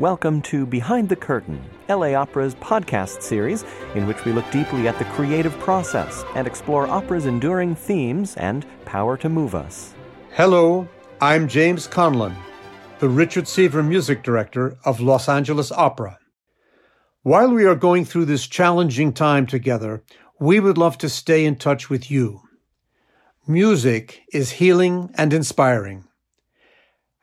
Welcome to Behind the Curtain, LA Opera's podcast series, in which we look deeply at the creative process and explore opera's enduring themes and power to move us. Hello, I'm James Conlon, the Richard Seaver Music Director of Los Angeles Opera. While we are going through this challenging time together, we would love to stay in touch with you. Music is healing and inspiring.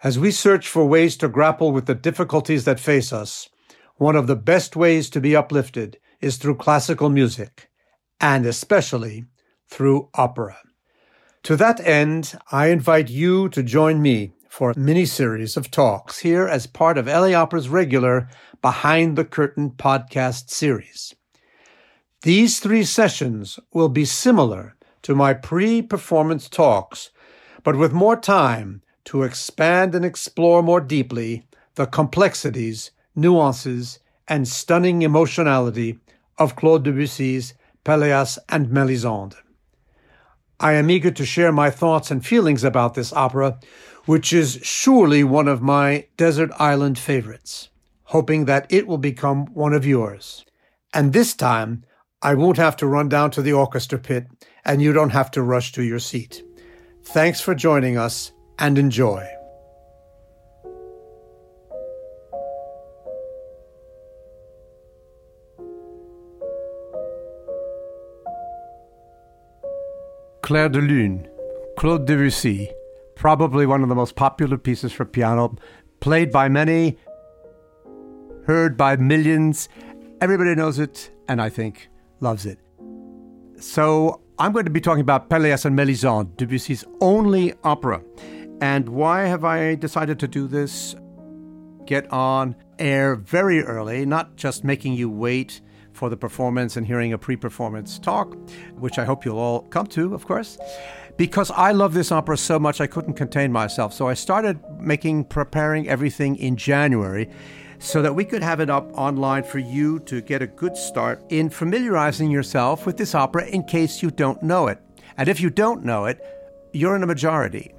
As we search for ways to grapple with the difficulties that face us, one of the best ways to be uplifted is through classical music, and especially through opera. To that end, I invite you to join me for a mini series of talks here as part of LA Opera's regular Behind the Curtain podcast series. These three sessions will be similar to my pre performance talks, but with more time to expand and explore more deeply the complexities, nuances, and stunning emotionality of Claude Debussy's Pelléas and Mélisande. I am eager to share my thoughts and feelings about this opera, which is surely one of my desert island favorites, hoping that it will become one of yours. And this time, I won't have to run down to the orchestra pit, and you don't have to rush to your seat. Thanks for joining us and enjoy. Clair de Lune, Claude Debussy, probably one of the most popular pieces for piano, played by many, heard by millions. Everybody knows it, and I think loves it. So I'm going to be talking about Pelléas and Mélisande, Debussy's only opera. And why have I decided to do this? Get on air very early, not just making you wait for the performance and hearing a pre performance talk, which I hope you'll all come to, of course, because I love this opera so much I couldn't contain myself. So I started making, preparing everything in January so that we could have it up online for you to get a good start in familiarizing yourself with this opera in case you don't know it. And if you don't know it, you're in a majority.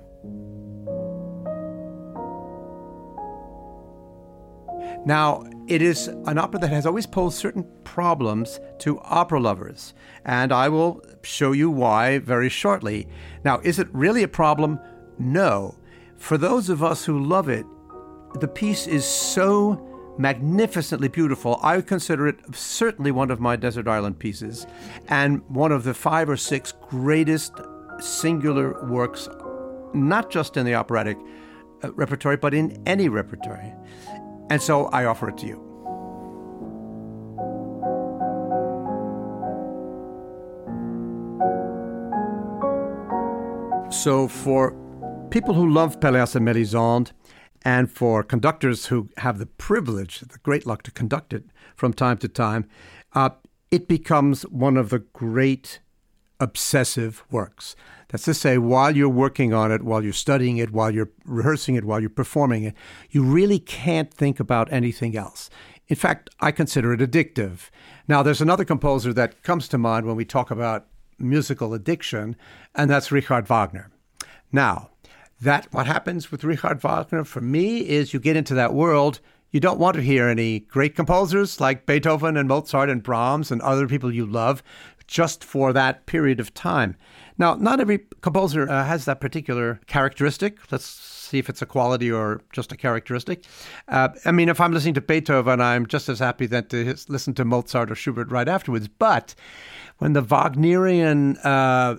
Now, it is an opera that has always posed certain problems to opera lovers, and I will show you why very shortly. Now, is it really a problem? No. For those of us who love it, the piece is so magnificently beautiful. I consider it certainly one of my Desert Island pieces and one of the five or six greatest singular works, not just in the operatic uh, repertory, but in any repertory. And so I offer it to you. So, for people who love Pelléas and Mélisande, and for conductors who have the privilege, the great luck to conduct it from time to time, uh, it becomes one of the great obsessive works. That's to say, while you're working on it, while you're studying it, while you're rehearsing it, while you're performing it, you really can't think about anything else. In fact, I consider it addictive. Now, there's another composer that comes to mind when we talk about musical addiction, and that's Richard Wagner. Now, that what happens with Richard Wagner for me is you get into that world you don't want to hear any great composers like Beethoven and Mozart and Brahms and other people you love just for that period of time. Now, not every composer uh, has that particular characteristic. Let's see if it's a quality or just a characteristic. Uh, I mean, if I'm listening to Beethoven, I'm just as happy then to listen to Mozart or Schubert right afterwards. But when the Wagnerian uh,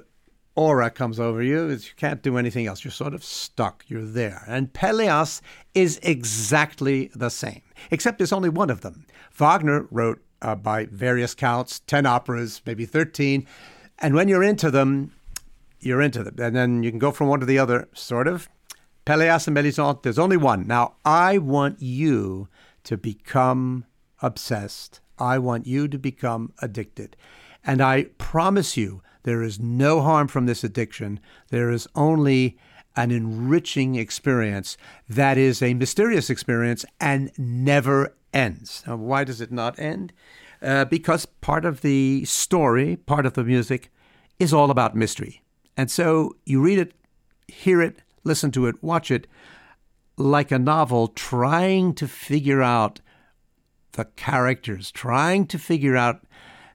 aura comes over you, you can't do anything else. You're sort of stuck. You're there. And Pelléas is exactly the same, except there's only one of them. Wagner wrote, uh, by various counts, 10 operas, maybe 13. And when you're into them, you're into them. And then you can go from one to the other, sort of. Pelléas and Mélisande, there's only one. Now, I want you to become obsessed. I want you to become addicted. And I promise you, there is no harm from this addiction. There is only an enriching experience that is a mysterious experience and never ends. Now, why does it not end? Uh, because part of the story, part of the music, is all about mystery. And so you read it, hear it, listen to it, watch it, like a novel trying to figure out the characters, trying to figure out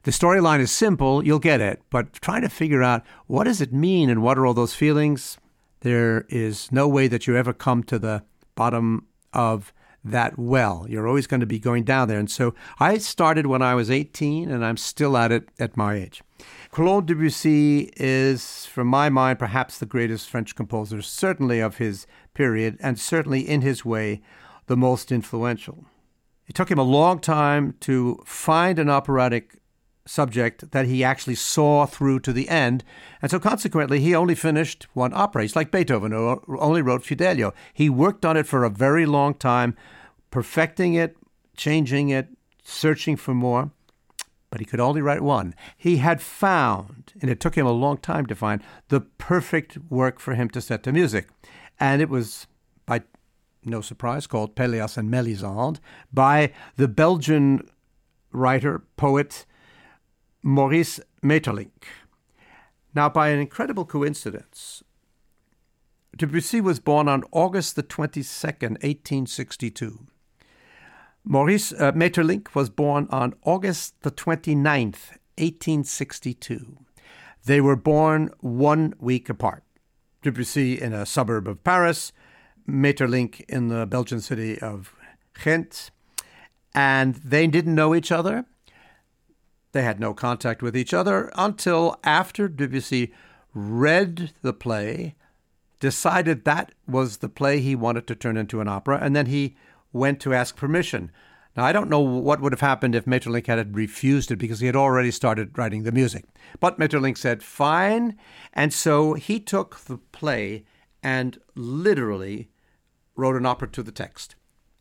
the storyline is simple, you'll get it, but trying to figure out what does it mean and what are all those feelings, there is no way that you ever come to the bottom of that well. You're always going to be going down there. And so I started when I was 18 and I'm still at it at my age. Claude Debussy is, from my mind, perhaps the greatest French composer, certainly of his period, and certainly in his way, the most influential. It took him a long time to find an operatic subject that he actually saw through to the end. And so consequently, he only finished one opera. He's like Beethoven, who only wrote Fidelio. He worked on it for a very long time, perfecting it, changing it, searching for more. But he could only write one. He had found, and it took him a long time to find, the perfect work for him to set to music. And it was, by no surprise, called Pelléas and Mélisande by the Belgian writer, poet, Maurice Maeterlinck. Now, by an incredible coincidence, Debussy was born on August the 22nd, 1862. Maurice uh, Maeterlinck was born on August the 29th, 1862. They were born one week apart. Debussy in a suburb of Paris, Maeterlinck in the Belgian city of Ghent, and they didn't know each other. They had no contact with each other until after Debussy read the play, decided that was the play he wanted to turn into an opera, and then he went to ask permission. Now, I don't know what would have happened if Maeterlinck had refused it because he had already started writing the music. But Maeterlinck said, fine. And so he took the play and literally wrote an opera to the text.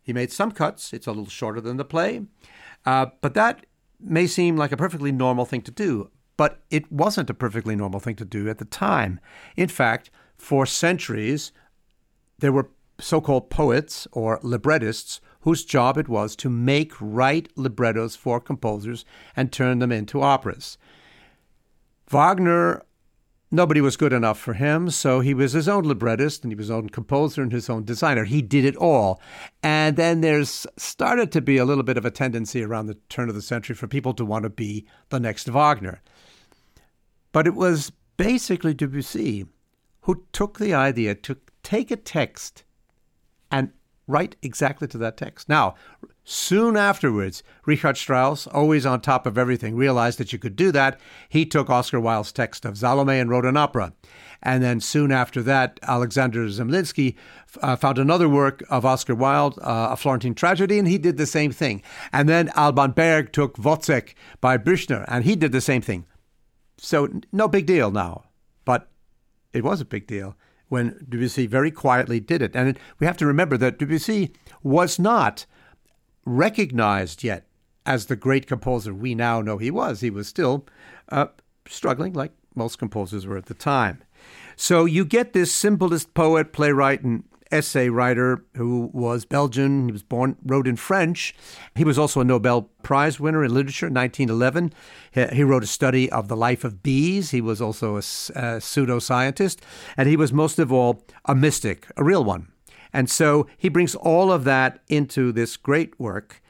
He made some cuts. It's a little shorter than the play. Uh, but that may seem like a perfectly normal thing to do, but it wasn't a perfectly normal thing to do at the time. In fact, for centuries, there were so called poets or librettists whose job it was to make write librettos for composers and turn them into operas. Wagner nobody was good enough for him, so he was his own librettist and he was his own composer and his own designer. He did it all. And then there's started to be a little bit of a tendency around the turn of the century for people to want to be the next Wagner. But it was basically Debussy who took the idea to take a text and write exactly to that text. Now, Soon afterwards, Richard Strauss, always on top of everything, realized that you could do that. He took Oscar Wilde's text of Salome and wrote an opera. And then soon after that, Alexander Zemlinsky uh, found another work of Oscar Wilde, uh, A Florentine Tragedy, and he did the same thing. And then Alban Berg took Wozzeck by Büchner, and he did the same thing. So, no big deal now. But it was a big deal when Debussy very quietly did it. And we have to remember that Debussy was not recognized yet as the great composer we now know he was. He was still uh, struggling, like most composers were at the time. So you get this symbolist poet, playwright, and essay writer who was Belgian. He was born, wrote in French. He was also a Nobel Prize winner in literature in 1911. He wrote a study of the life of bees. He was also a, a pseudoscientist. And he was most of all a mystic, a real one. And so he brings all of that into this great work.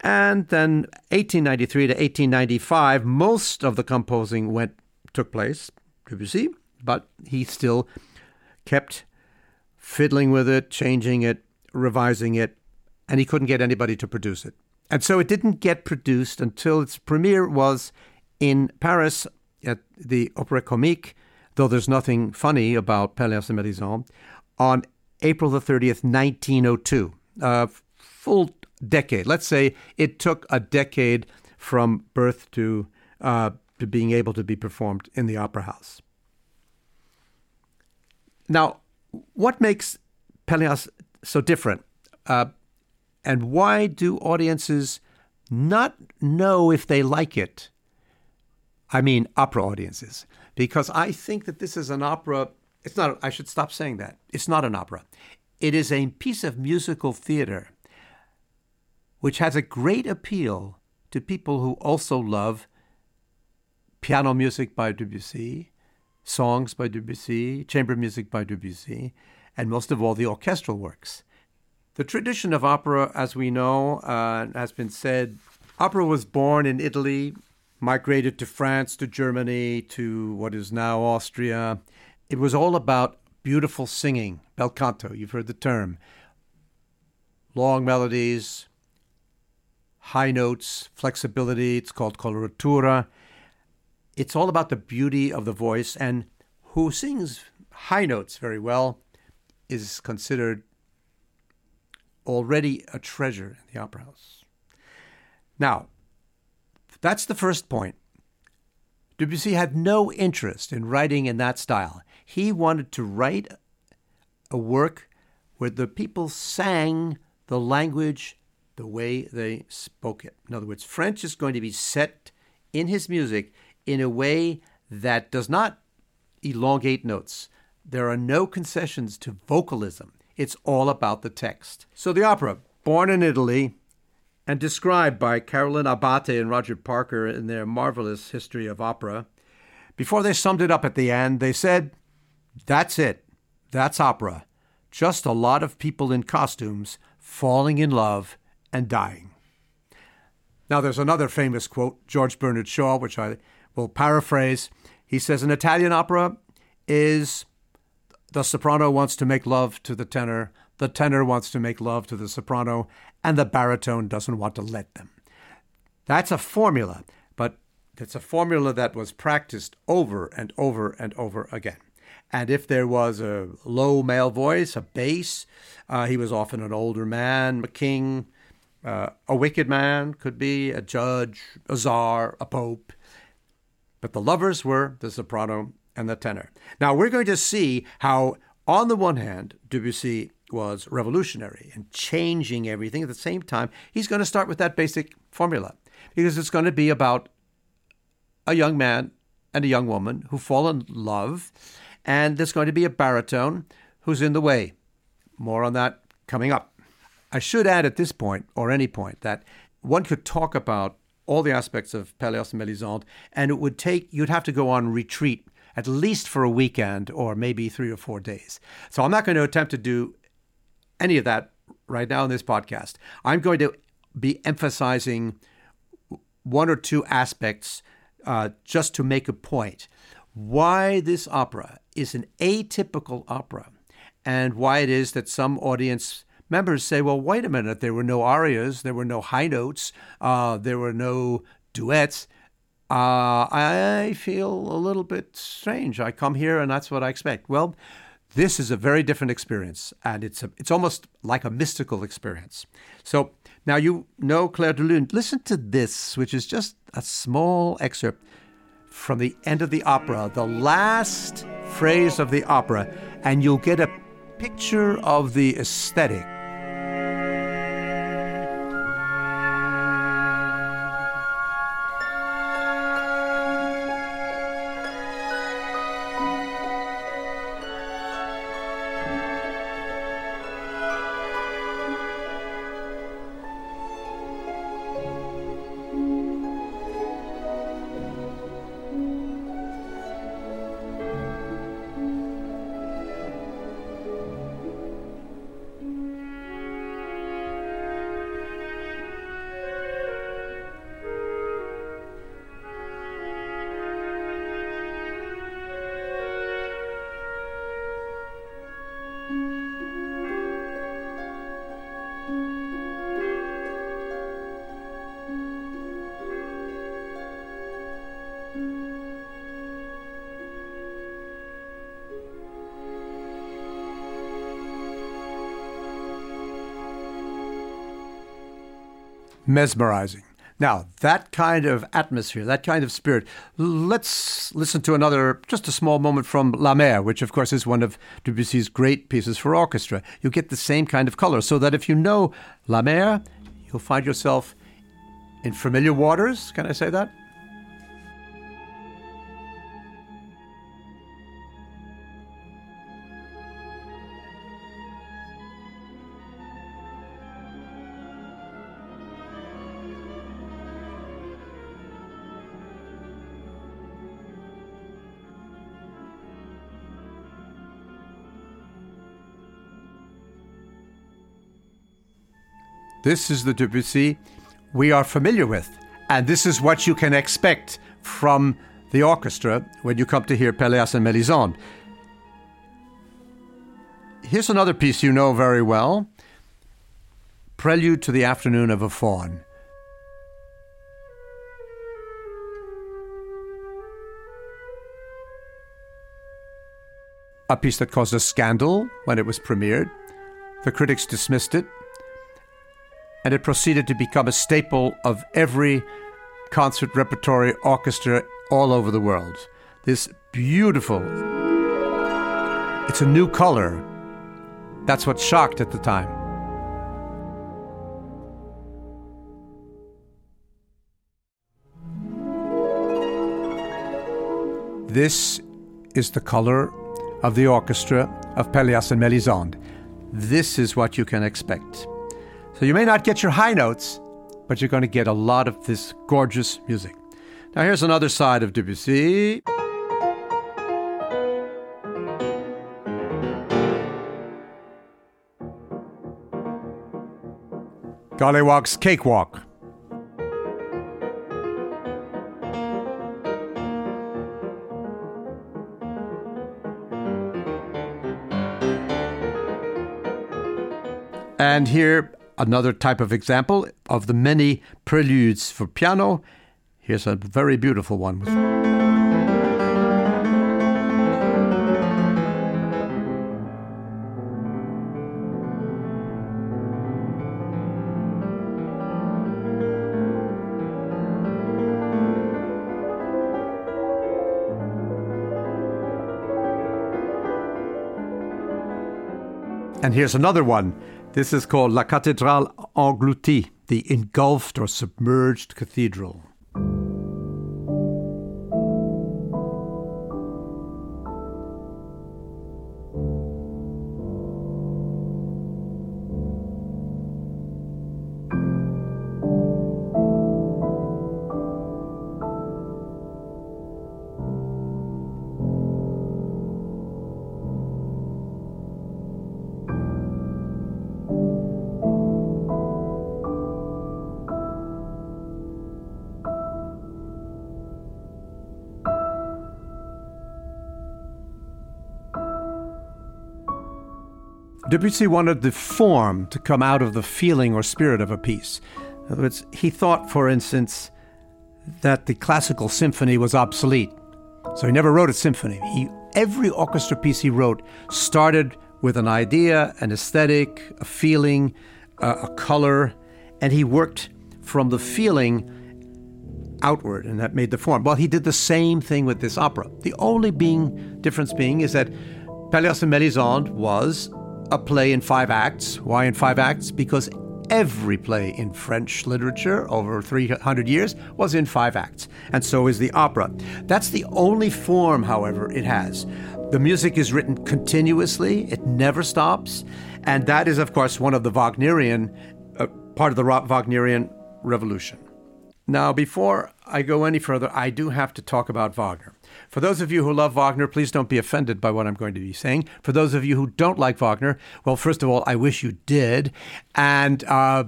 And then 1893 to 1895, most of the composing went took place, Debussy, but he still kept fiddling with it, changing it, revising it, and he couldn't get anybody to produce it. And so it didn't get produced until its premiere was in Paris at the Opéra Comique, though there's nothing funny about Pelléas and Mélisande, on April the 30th, 1902. A full decade. Let's say it took a decade from birth to, uh, to being able to be performed in the opera house. Now, what makes Pelléas so different? Uh, and why do audiences not know if they like it? I mean, opera audiences. Because I think that this is an opera it's not, I should stop saying that. It's not an opera. It is a piece of musical theater which has a great appeal to people who also love piano music by Debussy, songs by Debussy, chamber music by Debussy, and most of all the orchestral works. The tradition of opera, as we know, uh, has been said, opera was born in Italy, migrated to France, to Germany, to what is now Austria. It was all about beautiful singing, bel canto, you've heard the term. Long melodies, high notes, flexibility, it's called coloratura. It's all about the beauty of the voice, and who sings high notes very well is considered already a treasure in the opera house. Now, that's the first point. Debussy had no interest in writing in that style. He wanted to write a work where the people sang the language the way they spoke it. In other words, French is going to be set in his music in a way that does not elongate notes. There are no concessions to vocalism. It's all about the text. So the opera, born in Italy and described by Carolyn Abbate and Roger Parker in their marvelous history of opera, before they summed it up at the end, they said, That's it. That's opera. Just a lot of people in costumes falling in love and dying. Now, there's another famous quote, George Bernard Shaw, which I will paraphrase. He says, An Italian opera is the soprano wants to make love to the tenor, the tenor wants to make love to the soprano, and the baritone doesn't want to let them. That's a formula, but it's a formula that was practiced over and over and over again. And if there was a low male voice, a bass, uh, he was often an older man, a king, uh, a wicked man, could be a judge, a czar, a pope. But the lovers were the soprano and the tenor. Now we're going to see how, on the one hand, Debussy was revolutionary and changing everything. At the same time, he's going to start with that basic formula because it's going to be about a young man and a young woman who fall in love, and there's going to be a baritone who's in the way. More on that coming up. I should add at this point, or any point, that one could talk about all the aspects of Pelléas and Mélisande, and it would take, you'd have to go on retreat at least for a weekend or maybe three or four days. So I'm not going to attempt to do any of that right now in this podcast. I'm going to be emphasizing one or two aspects uh, just to make a point. Why this opera is an atypical opera, and why it is that some audience members say, well, wait a minute, there were no arias, there were no high notes, uh, there were no duets. Uh, I feel a little bit strange. I come here and that's what I expect. Well, this is a very different experience, and it's a, it's almost like a mystical experience. So now you know Clair de Lune. Listen to this, which is just a small excerpt from the end of the opera, the last phrase of the opera, and you'll get a picture of the aesthetic mesmerizing. Now, that kind of atmosphere, that kind of spirit, let's listen to another, just a small moment from La Mer, which, of course, is one of Debussy's great pieces for orchestra. You get the same kind of color, so that if you know La Mer, you'll find yourself in familiar waters. Can I say that? This is the Debussy we are familiar with. And this is what you can expect from the orchestra when you come to hear Pelléas and Mélisande. Here's another piece you know very well Prelude to the Afternoon of a Faun. A piece that caused a scandal when it was premiered. The critics dismissed it, and it proceeded to become a staple of every concert repertory orchestra all over the world. This beautiful, it's a new color. That's what shocked at the time. This is the color of the orchestra of Pelléas and Mélisande. This is what you can expect. So you may not get your high notes, but you're going to get a lot of this gorgeous music. Now, here's another side of Debussy. Golliwogg's Cakewalk. And here, another type of example of the many preludes for piano. Here's a very beautiful one. And here's another one. This is called La Cathédrale Engloutie, the engulfed or submerged cathedral. Debussy wanted the form to come out of the feeling or spirit of a piece. In other words, he thought, for instance, that the classical symphony was obsolete. So he never wrote a symphony. He, every orchestra piece he wrote started with an idea, an aesthetic, a feeling, uh, a color, and he worked from the feeling outward, and that made the form. Well, he did the same thing with this opera. The only being difference being is that Pelléas and Mélisande was a play in five acts. Why in five acts? Because every play in French literature over 300 years was in five acts, and so is the opera. That's the only form, however, it has. The music is written continuously, it never stops, and that is, of course, one of the Wagnerian, uh, part of the Wagnerian revolution. Now, before I go any further, I do have to talk about Wagner. For those of you who love Wagner, please don't be offended by what I'm going to be saying. For those of you who don't like Wagner, well, first of all, I wish you did. And, uh,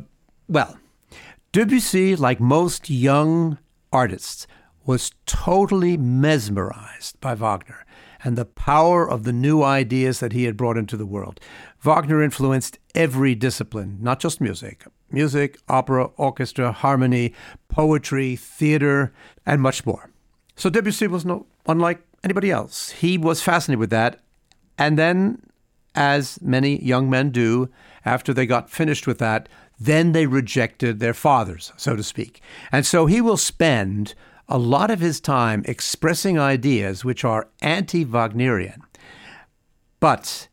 well, Debussy, like most young artists, was totally mesmerized by Wagner and the power of the new ideas that he had brought into the world. Wagner influenced every discipline, not just music music, opera, orchestra, harmony, poetry, theater, and much more. So Debussy was not unlike anybody else. He was fascinated with that. And then, as many young men do, after they got finished with that, then they rejected their fathers, so to speak. And so he will spend a lot of his time expressing ideas which are anti Wagnerian. But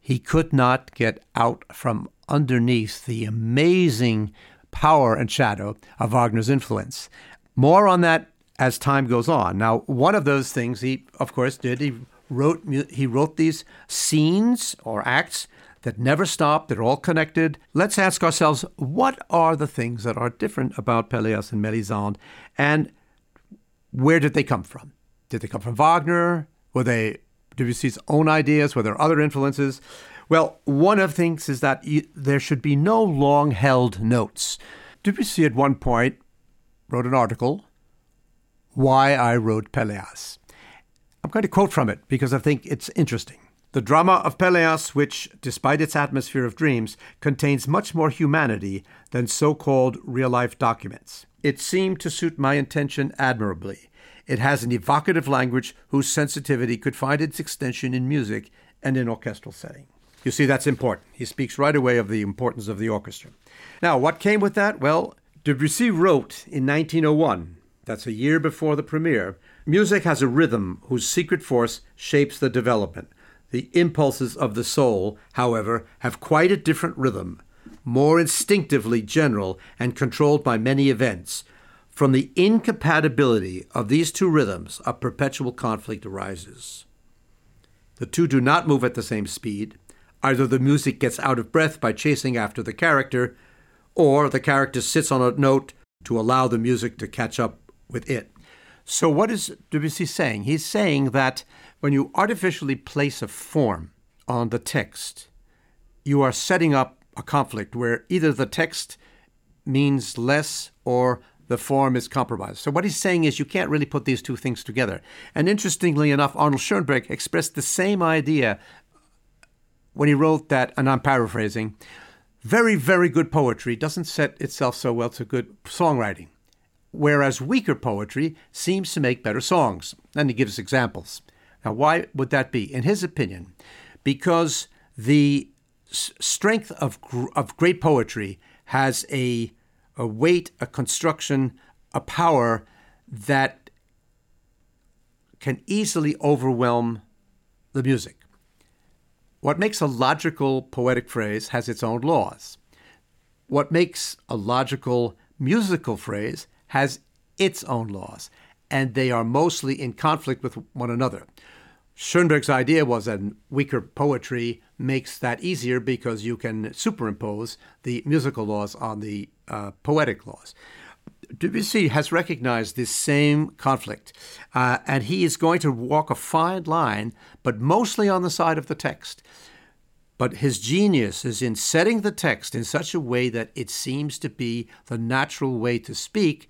he could not get out from underneath the amazing power and shadow of Wagner's influence. More on that as time goes on. Now, one of those things he, of course, did he wrote he wrote these scenes or acts that never stop. They're all connected. Let's ask ourselves, what are the things that are different about Pelléas and Mélisande, and where did they come from? Did they come from Wagner? Were they Debussy's own ideas? Were there other influences? Well, one of the things is that there should be no long held notes. Debussy at one point wrote an article, Why I Wrote Pelléas. I'm going to quote from it because I think it's interesting. The drama of Pelléas, which, despite its atmosphere of dreams, contains much more humanity than so called real life documents. It seemed to suit my intention admirably. It has an evocative language whose sensitivity could find its extension in music and in orchestral setting. You see, that's important. He speaks right away of the importance of the orchestra. Now, what came with that? Well, Debussy wrote in 1901, that's a year before the premiere, music has a rhythm whose secret force shapes the development. The impulses of the soul, however, have quite a different rhythm, more instinctively general and controlled by many events. From the incompatibility of these two rhythms, a perpetual conflict arises. The two do not move at the same speed. Either the music gets out of breath by chasing after the character, or the character sits on a note to allow the music to catch up with it. So, what is Debussy saying? He's saying that when you artificially place a form on the text, you are setting up a conflict where either the text means less or the form is compromised. So, what he's saying is you can't really put these two things together. And interestingly enough, Arnold Schoenberg expressed the same idea when he wrote that, and I'm paraphrasing very, very good poetry doesn't set itself so well to good songwriting, whereas weaker poetry seems to make better songs. And he gives examples. Now, why would that be? In his opinion, because the strength of, of great poetry has a, a weight, a construction, a power that can easily overwhelm the music. What makes a logical poetic phrase has its own laws. What makes a logical musical phrase has its own laws, and they are mostly in conflict with one another. Schoenberg's idea was that weaker poetry makes that easier because you can superimpose the musical laws on the uh, poetic laws. Debussy has recognized this same conflict, uh, and he is going to walk a fine line, but mostly on the side of the text. But his genius is in setting the text in such a way that it seems to be the natural way to speak,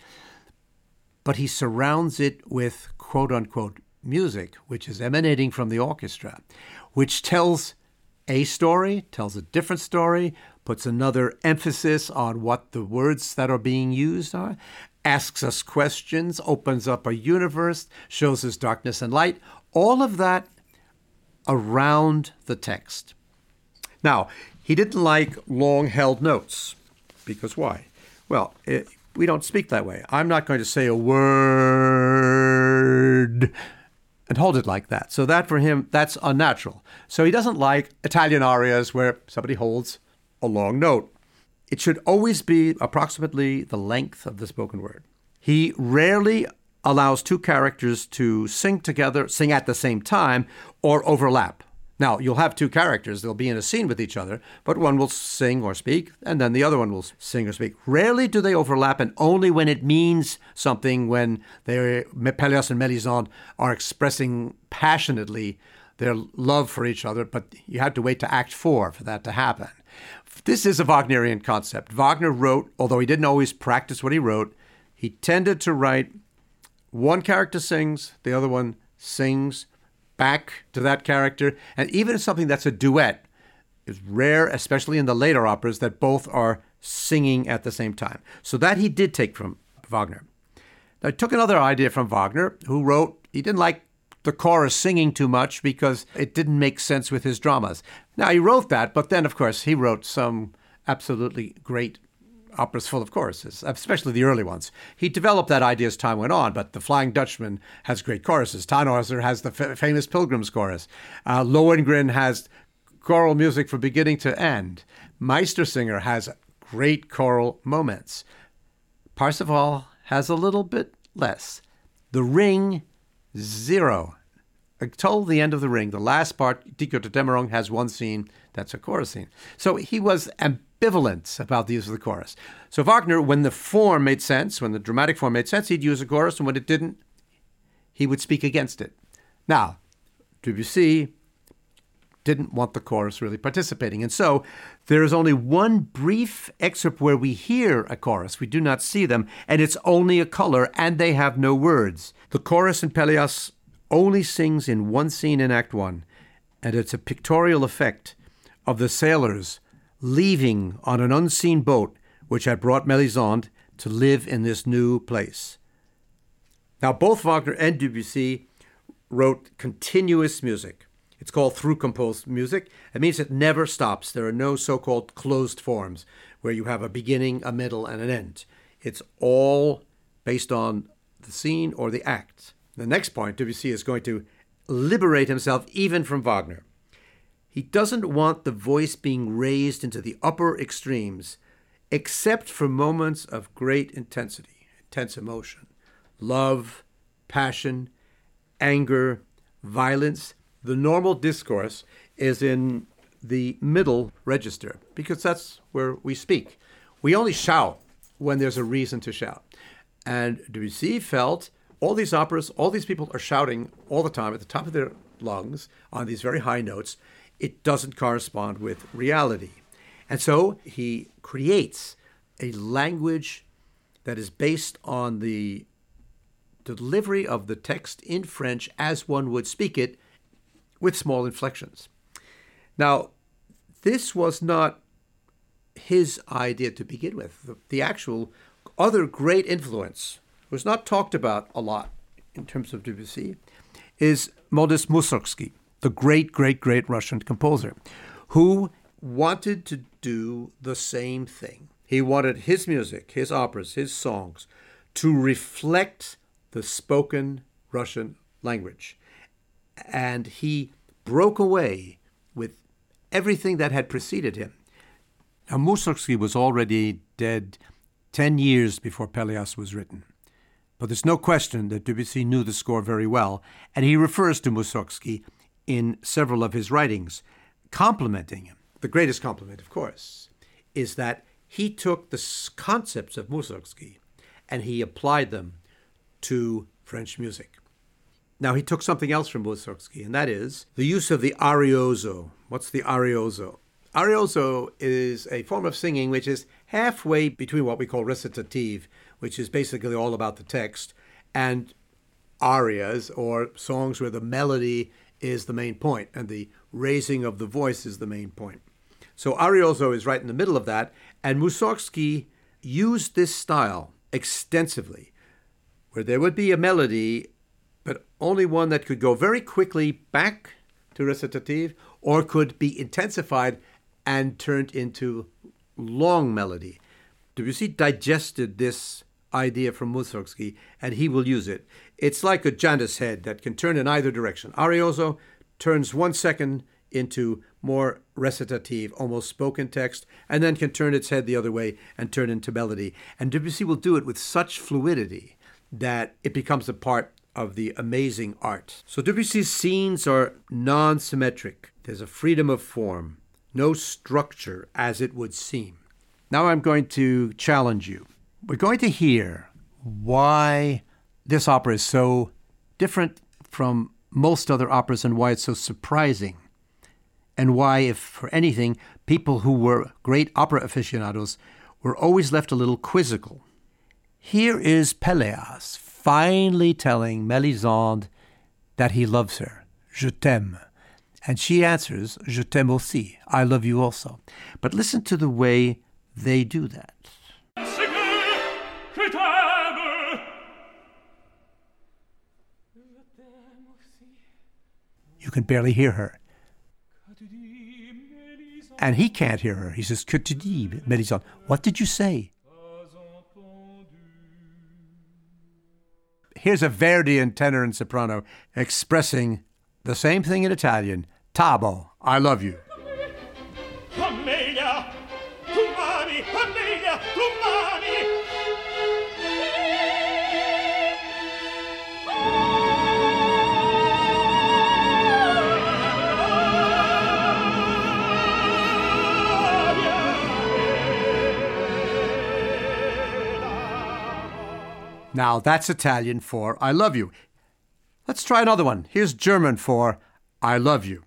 but he surrounds it with quote unquote music, which is emanating from the orchestra, which tells a story, tells a different story, puts another emphasis on what the words that are being used are, asks us questions, opens up a universe, shows us darkness and light, all of that around the text. Now, he didn't like long held notes. Because why? Well, it, we don't speak that way. I'm not going to say a word and hold it like that. So that for him, that's unnatural. So he doesn't like Italian arias where somebody holds a long note. It should always be approximately the length of the spoken word. He rarely allows two characters to sing together, sing at the same time, or overlap. Now, you'll have two characters, they'll be in a scene with each other, but one will sing or speak, and then the other one will sing or speak. Rarely do they overlap, and only when it means something, when they Pelléas and Mélisande are expressing passionately their love for each other, but you had to wait to Act Four for that to happen. This is a Wagnerian concept. Wagner wrote, although he didn't always practice what he wrote, he tended to write one character sings, the other one sings back to that character. And even if something that's a duet is rare, especially in the later operas, that both are singing at the same time. So that he did take from Wagner. Now, I took another idea from Wagner, who wrote, he didn't like the chorus singing too much because it didn't make sense with his dramas. Now, he wrote that, but then, of course, he wrote some absolutely great operas full of choruses, especially the early ones. He developed that idea as time went on, but The Flying Dutchman has great choruses. Tannhäuser has the f- famous Pilgrim's Chorus. Uh, Lohengrin has choral music from beginning to end. Meistersinger has great choral moments. Parsifal has a little bit less. The Ring, zero. Until the end of the ring, the last part, Die Götterdämmerung, has one scene that's a chorus scene. So he was ambivalent about the use of the chorus. So Wagner, when the form made sense, when the dramatic form made sense, he'd use a chorus, and when it didn't, he would speak against it. Now, Debussy didn't want the chorus really participating. And so there is only one brief excerpt where we hear a chorus. We do not see them, and it's only a color, and they have no words. The chorus in Pelléas only sings in one scene in Act One, and it's a pictorial effect of the sailors leaving on an unseen boat which had brought Mélisande to live in this new place. Now, both Wagner and Debussy wrote continuous music. It's called through composed music. It means it never stops. There are no so called closed forms where you have a beginning, a middle, and an end. It's all based on the scene or the act. The next point, Debussy is going to liberate himself even from Wagner. He doesn't want the voice being raised into the upper extremes, except for moments of great intensity, intense emotion, love, passion, anger, violence. The normal discourse is in the middle register because that's where we speak. We only shout when there's a reason to shout. And Debussy felt all these operas, all these people are shouting all the time at the top of their lungs on these very high notes. It doesn't correspond with reality. And so he creates a language that is based on the delivery of the text in French as one would speak it with small inflections. Now, this was not his idea to begin with. The, the actual other great influence was not talked about a lot in terms of Debussy is Modest Mussorgsky, the great, great, great Russian composer, who wanted to do the same thing. He wanted his music, his operas, his songs to reflect the spoken Russian language. And he broke away with everything that had preceded him. Now, Mussorgsky was already dead 10 years before Pelléas was written. But there's no question that Debussy knew the score very well, and he refers to Mussorgsky in several of his writings, complimenting him. The greatest compliment, of course, is that he took the concepts of Mussorgsky and he applied them to French music. Now, he took something else from Mussorgsky, and that is the use of the arioso. What's the arioso? Arioso is a form of singing which is halfway between what we call recitative, which is basically all about the text, and arias, or songs where the melody is the main point and the raising of the voice is the main point. So arioso is right in the middle of that, and Mussorgsky used this style extensively, where there would be a melody, but only one that could go very quickly back to recitative or could be intensified and turned into long melody. Debussy digested this idea from Mussorgsky, and he will use it. It's like a Janus head that can turn in either direction. Arioso turns one second into more recitative, almost spoken text, and then can turn its head the other way and turn into melody. And Debussy will do it with such fluidity that it becomes a part of the amazing art. So Debussy's scenes are non symmetric. There's a freedom of form, no structure as it would seem. Now I'm going to challenge you. We're going to hear why this opera is so different from most other operas and why it's so surprising. And why, if for anything, people who were great opera aficionados were always left a little quizzical. Here is Pelléas finally telling Mélisande that he loves her. Je t'aime. And she answers, Je t'aime aussi. I love you also. But listen to the way they do that. You can barely hear her. And he can't hear her. He says, Que tu dis, Mélisande? What did you say? Here's a Verdian tenor and soprano expressing the same thing in Italian. Tabo, I love you. Now that's Italian for I love you. Let's try another one. Here's German for I love you.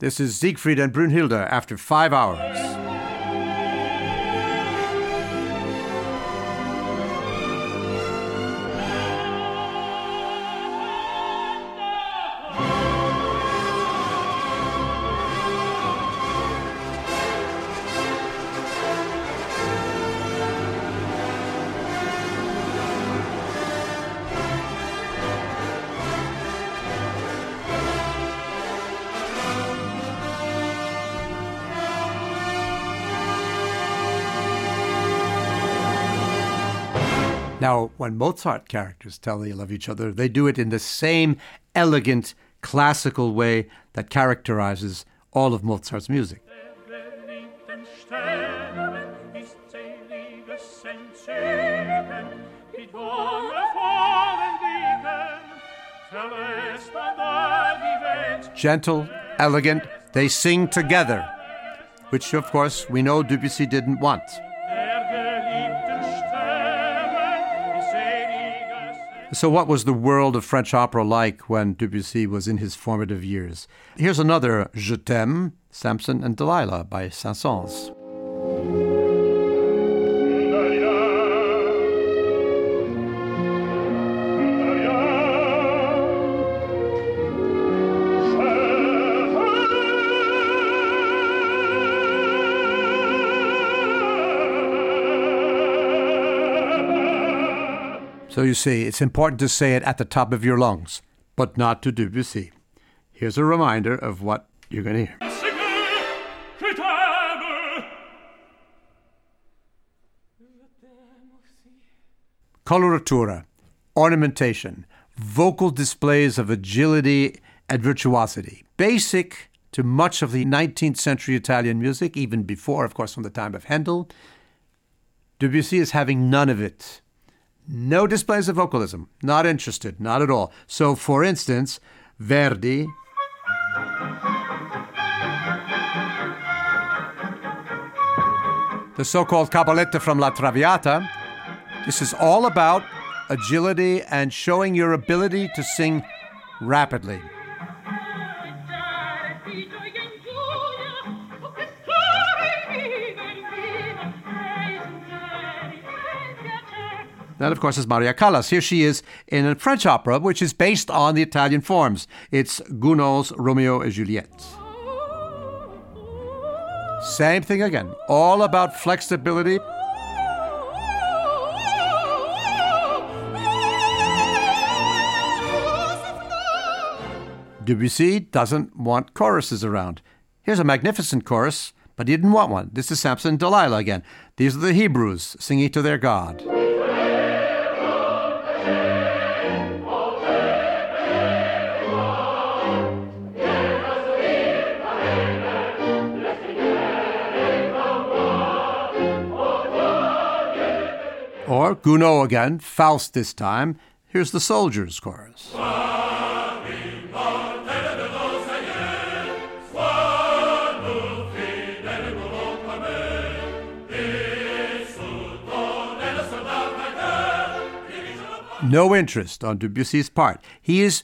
This is Siegfried and Brünnhilde after five hours. When Mozart characters tell they love each other, they do it in the same elegant, classical way that characterizes all of Mozart's music. Gentle, elegant, they sing together, which of course we know Debussy didn't want. So, what was the world of French opera like when Debussy was in his formative years? Here's another Je t'aime, Samson and Delilah by Saint-Saëns. So you see, it's important to say it at the top of your lungs, but not to Debussy. Here's a reminder of what you're going to hear. Coloratura, ornamentation, vocal displays of agility and virtuosity, basic to much of the 19th century Italian music, even before, of course, from the time of Handel. Debussy is having none of it. No displays of vocalism. Not interested. Not at all. So, for instance, Verdi. The so called Cabaletta from La Traviata. This is all about agility and showing your ability to sing rapidly. That, of course, is Maria Callas. Here she is in a French opera, which is based on the Italian forms. It's Gounod's Romeo and Juliet. Same thing again. All about flexibility. Debussy doesn't want choruses around. Here's a magnificent chorus, but he didn't want one. This is Samson and Delilah again. These are the Hebrews singing to their God. Or Gounod again, Faust this time. Here's the soldiers chorus. No interest on Debussy's part. He is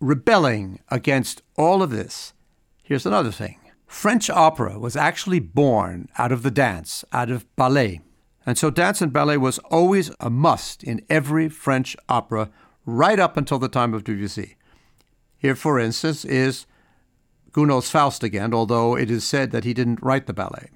rebelling against all of this. Here's another thing French opera was actually born out of the dance, out of ballet. And so dance and ballet was always a must in every French opera right up until the time of Debussy. Here, for instance, is Gounod's Faust again, although it is said that he didn't write the ballet.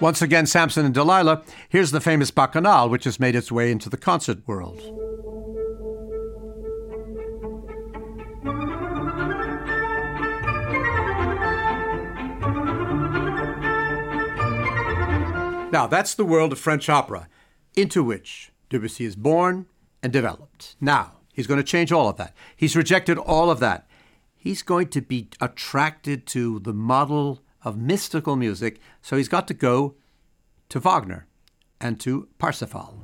Once again, Samson and Delilah. Here's the famous Bacchanal, which has made its way into the concert world. Now, that's the world of French opera, into which Debussy is born and developed. Now, he's going to change all of that. He's rejected all of that. He's going to be attracted to the model of mystical music, so he's got to go to Wagner and to Parsifal.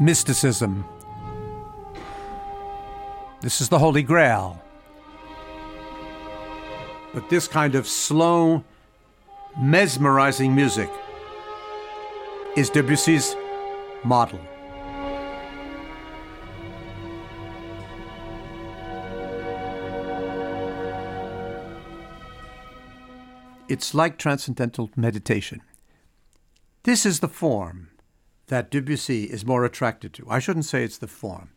Mysticism. This is the Holy Grail. But this kind of slow, mesmerizing music is Debussy's model. It's like transcendental meditation. This is the form that Debussy is more attracted to. I shouldn't say it's the form,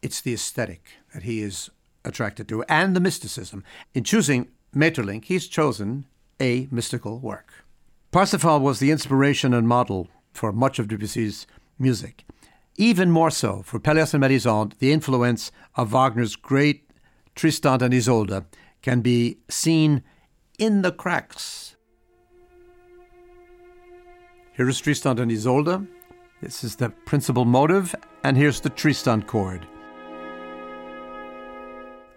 it's the aesthetic that he is attracted to and the mysticism. In choosing Maeterlinck, he's chosen a mystical work. Parsifal was the inspiration and model for much of Debussy's music. Even more so for Pelléas and Mélisande, the influence of Wagner's great Tristan and Isolde can be seen in the cracks. Here is Tristan and Isolde. This is the principal motive, and here's the Tristan chord,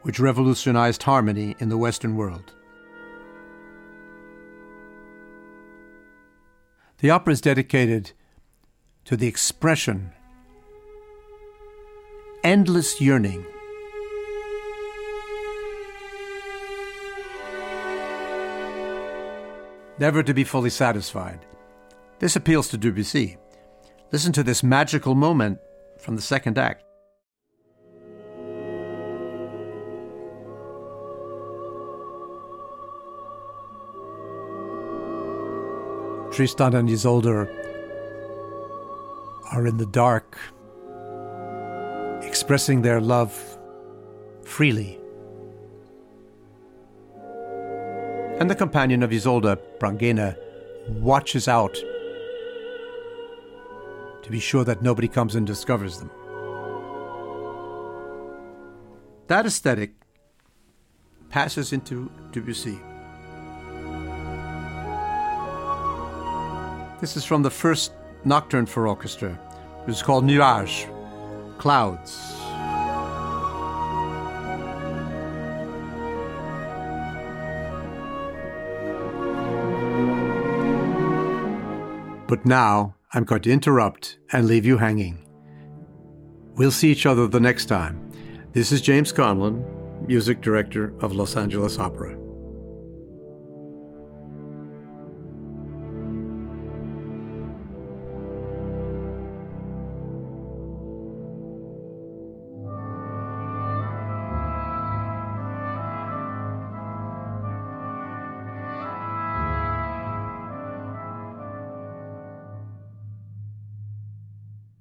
which revolutionized harmony in the Western world. The opera is dedicated to the expression, endless yearning never to be fully satisfied. This appeals to Debussy. Listen to this magical moment from the second act. Tristan and Isolde are in the dark, expressing their love freely. And the companion of Isolde, Brangäne, watches out to be sure that nobody comes and discovers them. That aesthetic passes into Debussy. This is from the first nocturne for orchestra. It was called Nuages, Clouds. But now I'm going to interrupt and leave you hanging. We'll see each other the next time. This is James Conlon, Music Director of Los Angeles Opera.